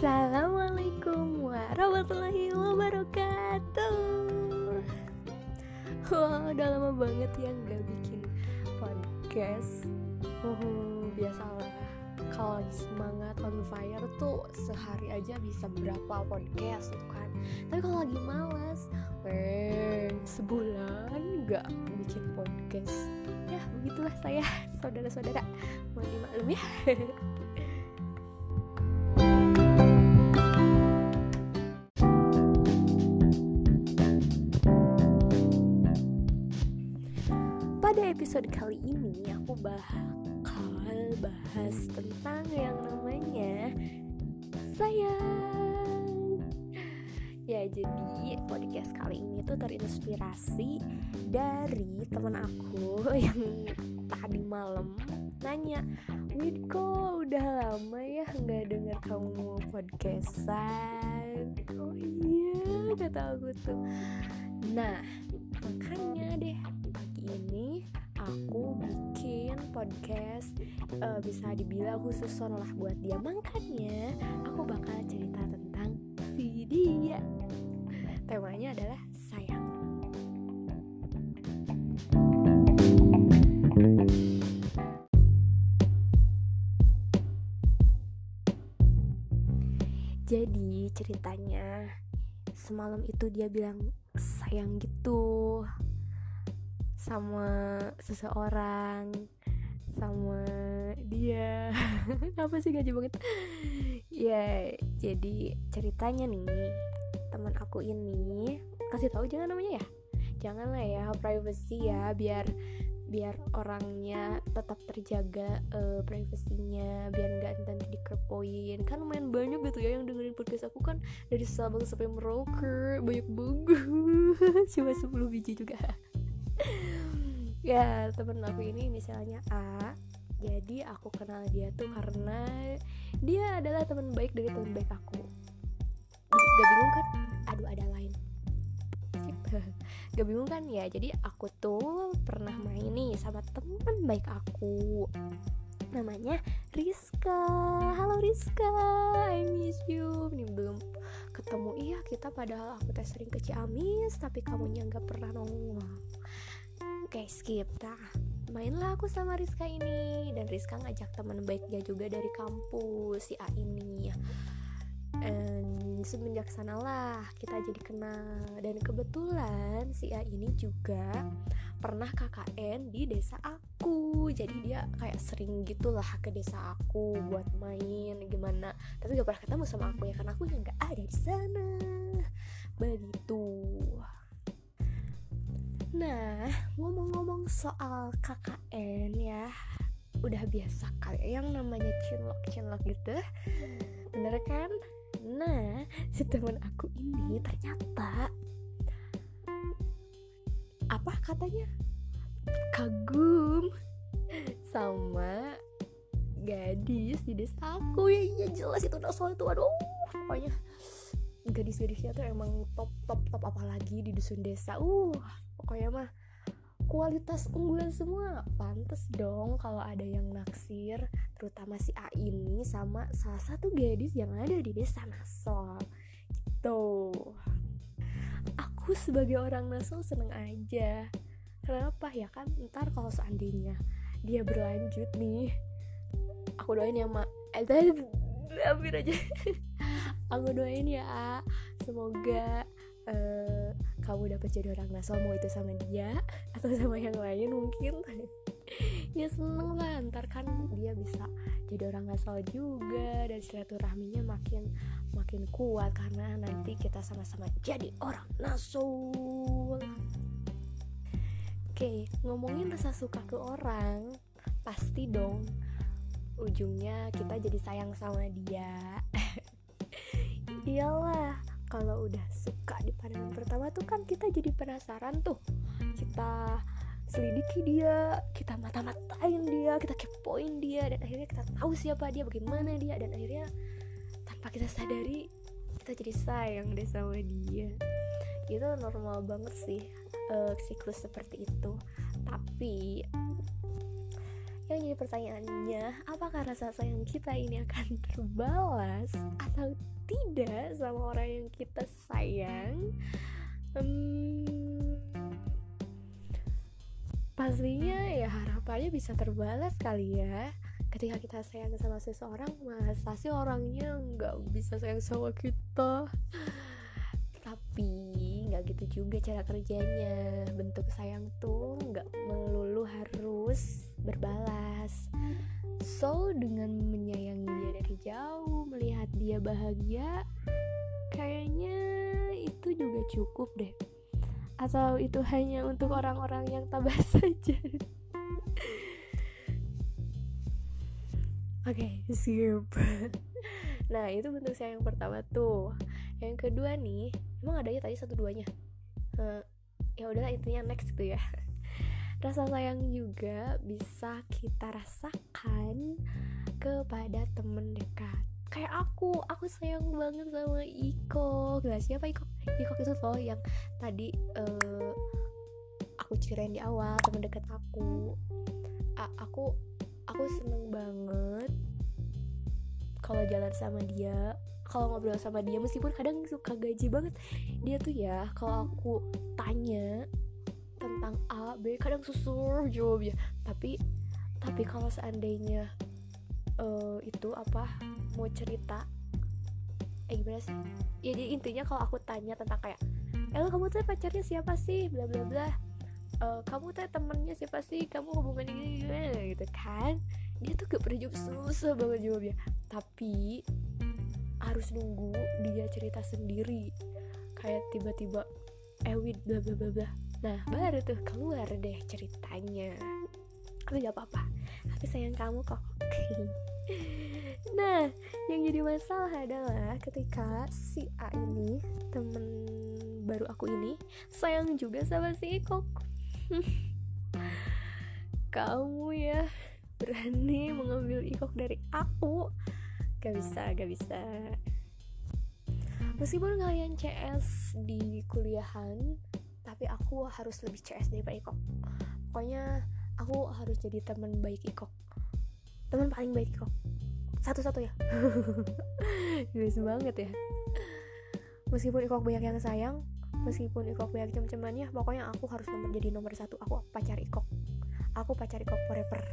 Assalamualaikum warahmatullahi wabarakatuh. Wah udah lama banget ya gak bikin podcast. Uh, Biasalah kalau lagi semangat on fire tuh sehari aja bisa berapa podcast tuh kan. Tapi kalau lagi malas eh, sebulan gak bikin podcast. Ya begitulah saya saudara-saudara. Mohon dimaklum ya episode kali ini aku bakal bahas tentang yang namanya sayang. Ya jadi podcast kali ini tuh terinspirasi dari teman aku yang tadi malam nanya Widko udah lama ya nggak dengar kamu podcastan Oh iya kata aku tuh Nah makanya deh aku bikin podcast uh, bisa dibilang khusus lah buat dia. Makanya aku bakal cerita tentang si dia. Temanya adalah sayang. Jadi ceritanya semalam itu dia bilang sayang gitu sama seseorang sama dia. Apa sih gaji banget? Ya jadi ceritanya nih teman aku ini kasih tahu jangan namanya ya. Janganlah ya privacy ya biar biar orangnya tetap terjaga uh, privasinya biar nggak nanti dikepoin. Kan lumayan banyak gitu ya yang dengerin podcast aku kan dari Sabang sampai Merauke banyak banget. Cuma 10 biji juga ya temen aku ini misalnya A jadi aku kenal dia tuh karena dia adalah teman baik dari teman baik aku. Gak bingung kan? Aduh ada lain. Gak bingung kan? Ya jadi aku tuh pernah main nih sama teman baik aku. Namanya Rizka. Halo Rizka. I miss you. Ini belum ketemu. Iya kita padahal aku tes sering ke Ciamis tapi kamunya nggak pernah nongol oke skip. Nah mainlah aku sama Rizka ini. Dan Rizka ngajak teman baiknya juga dari kampus si A ini. And semenjak sanalah kita jadi kenal. Dan kebetulan si A ini juga pernah KKN di desa aku. Jadi dia kayak sering gitulah ke desa aku buat main gimana. Tapi gak pernah ketemu sama aku ya karena aku yang gak ada di sana. Begitu nah ngomong-ngomong soal KKN ya udah biasa kayak yang namanya cinlok cinlok gitu. Bener kan? Nah, si teman aku ini ternyata apa katanya? Kagum sama gadis di desa aku. Ya iya jelas itu udah soal itu. Aduh pokoknya gadis-gadisnya tuh emang top top top apalagi di dusun desa. Uh pokoknya mah kualitas unggulan semua. Pantes dong kalau ada yang naksir terutama si A ini sama salah satu gadis yang ada di desa Nasol. Gitu. Aku sebagai orang Nasol seneng aja. Kenapa? Ya kan ntar kalau seandainya dia berlanjut nih aku doain ya mak. Eh hampir aja. Aku doain ya semoga uh, kamu dapat jadi orang nasol mau itu sama dia atau sama yang lain mungkin. Ya seneng lah. Ntar kan dia bisa jadi orang nasol juga dan silaturahminya makin makin kuat karena nanti kita sama-sama jadi orang nasol oke ngomongin rasa suka ke orang pasti dong ujungnya kita jadi sayang sama dia. Iyalah kalau udah suka di pandangan pertama tuh kan kita jadi penasaran tuh. Kita selidiki dia kita mata-matain dia kita kepoin dia dan akhirnya kita tahu siapa dia bagaimana dia dan akhirnya tanpa kita sadari kita jadi sayang deh sama dia. Itu normal banget sih uh, siklus seperti itu. Tapi yang jadi pertanyaannya apakah rasa sayang kita ini akan terbalas atau tidak sama orang yang kita sayang? Hmm, pastinya ya harapannya bisa terbalas kali ya. Ketika kita sayang sama seseorang masa sih orangnya nggak bisa sayang sama kita. Tapi nggak gitu juga cara kerjanya. Bentuk sayang tuh nggak melulu harus berbalas so dengan menyayangi dia dari jauh melihat dia bahagia kayaknya itu juga cukup deh atau itu hanya untuk orang-orang yang tabah saja Oke, okay, siap. nah, itu bentuk sayang yang pertama tuh. Yang kedua nih, emang ada ya tadi satu duanya. Uh, ya udahlah intinya next gitu ya. Rasa sayang juga bisa kita rasakan kepada temen dekat. Kayak aku, aku sayang banget sama Iko. Gak siapa Iko? Iko itu loh yang tadi uh, aku ceritain di awal temen dekat aku. A aku aku seneng banget kalau jalan sama dia kalau ngobrol sama dia meskipun kadang suka gaji banget dia tuh ya kalau aku tanya tentang A B kadang susur jawabnya tapi tapi kalau seandainya uh, itu apa mau cerita eh gimana sih? Ya jadi intinya kalau aku tanya tentang kayak eh kamu tuh pacarnya siapa sih? Bla bla bla. Uh, kamu tuh temennya siapa sih? Kamu hubungan ini gimana? Gitu kan? Dia tuh gak pernah jawab susah banget jawabnya. Tapi harus nunggu dia cerita sendiri. Kayak tiba-tiba Ewid eh, bla bla bla bla nah baru tuh keluar deh ceritanya. Tapi gak apa-apa. Aku sayang kamu kok. Nah yang jadi masalah adalah ketika si A ini temen baru aku ini sayang juga sama si Kok kamu ya berani mengambil ikok dari aku. Gak bisa gak bisa. Meskipun kalian CS di kuliahan tapi aku harus lebih CS daripada ikok. Pokoknya aku harus jadi teman baik ikok. Teman paling baik ikok. Satu-satu ya guys banget ya. Meskipun ikok banyak yang sayang meskipun Ikok banyak cem-cemannya pokoknya aku harus nomor jadi nomor satu. Aku pacar Ikok. Aku pacar Ikok forever.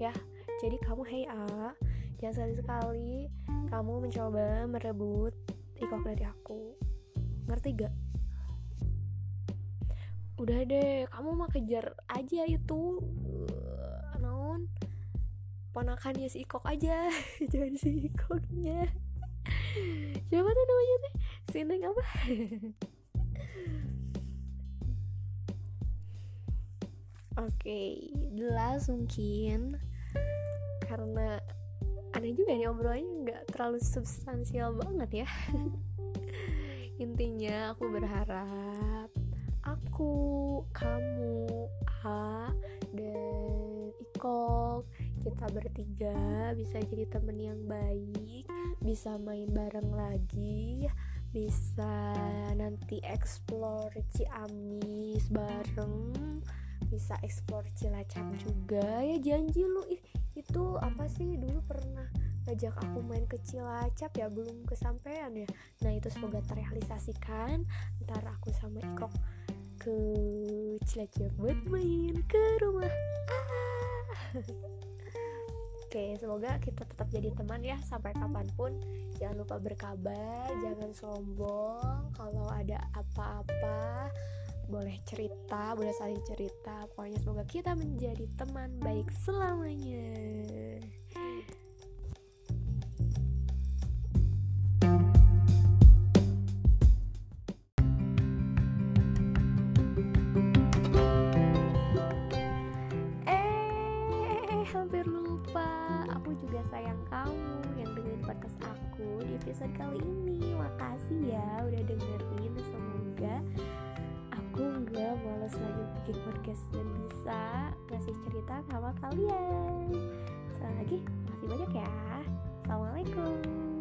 Ya jadi kamu hey A jangan sekali-sekali kamu mencoba merebut Ikok dari aku. Ngerti gak? Udah deh kamu mah kejar aja itu. Naon? Ponakannya si Ikok aja. Jangan si Ikoknya. Siapa tuh namanya teh? Sineng apa? Oke, okay, jelas mungkin karena aneh juga nih obrolannya nggak terlalu substansial banget ya. Intinya aku berharap aku, kamu, A, dan Iko kita bertiga bisa jadi temen yang baik, bisa main bareng lagi, bisa nanti explore Ciamis bareng bisa explore Cilacap juga. Ya janji lu itu apa sih? Dulu pernah ngajak aku main ke Cilacap ya belum kesampaian ya. Nah itu semoga terrealisasikan ntar aku sama Ikok ke Cilacap buat main ke rumah ah. Oke, semoga kita tetap jadi teman ya sampai kapan pun. Jangan lupa berkabar, jangan sombong. Kalau ada apa-apa, boleh cerita, boleh saling cerita. Pokoknya semoga kita menjadi teman baik selamanya. Episode kali ini. Makasih ya udah dengerin Semoga aku nggak males lagi bikin podcast Dan bisa ngasih cerita sama kalian. Sekali lagi, makasih banyak ya. Assalamualaikum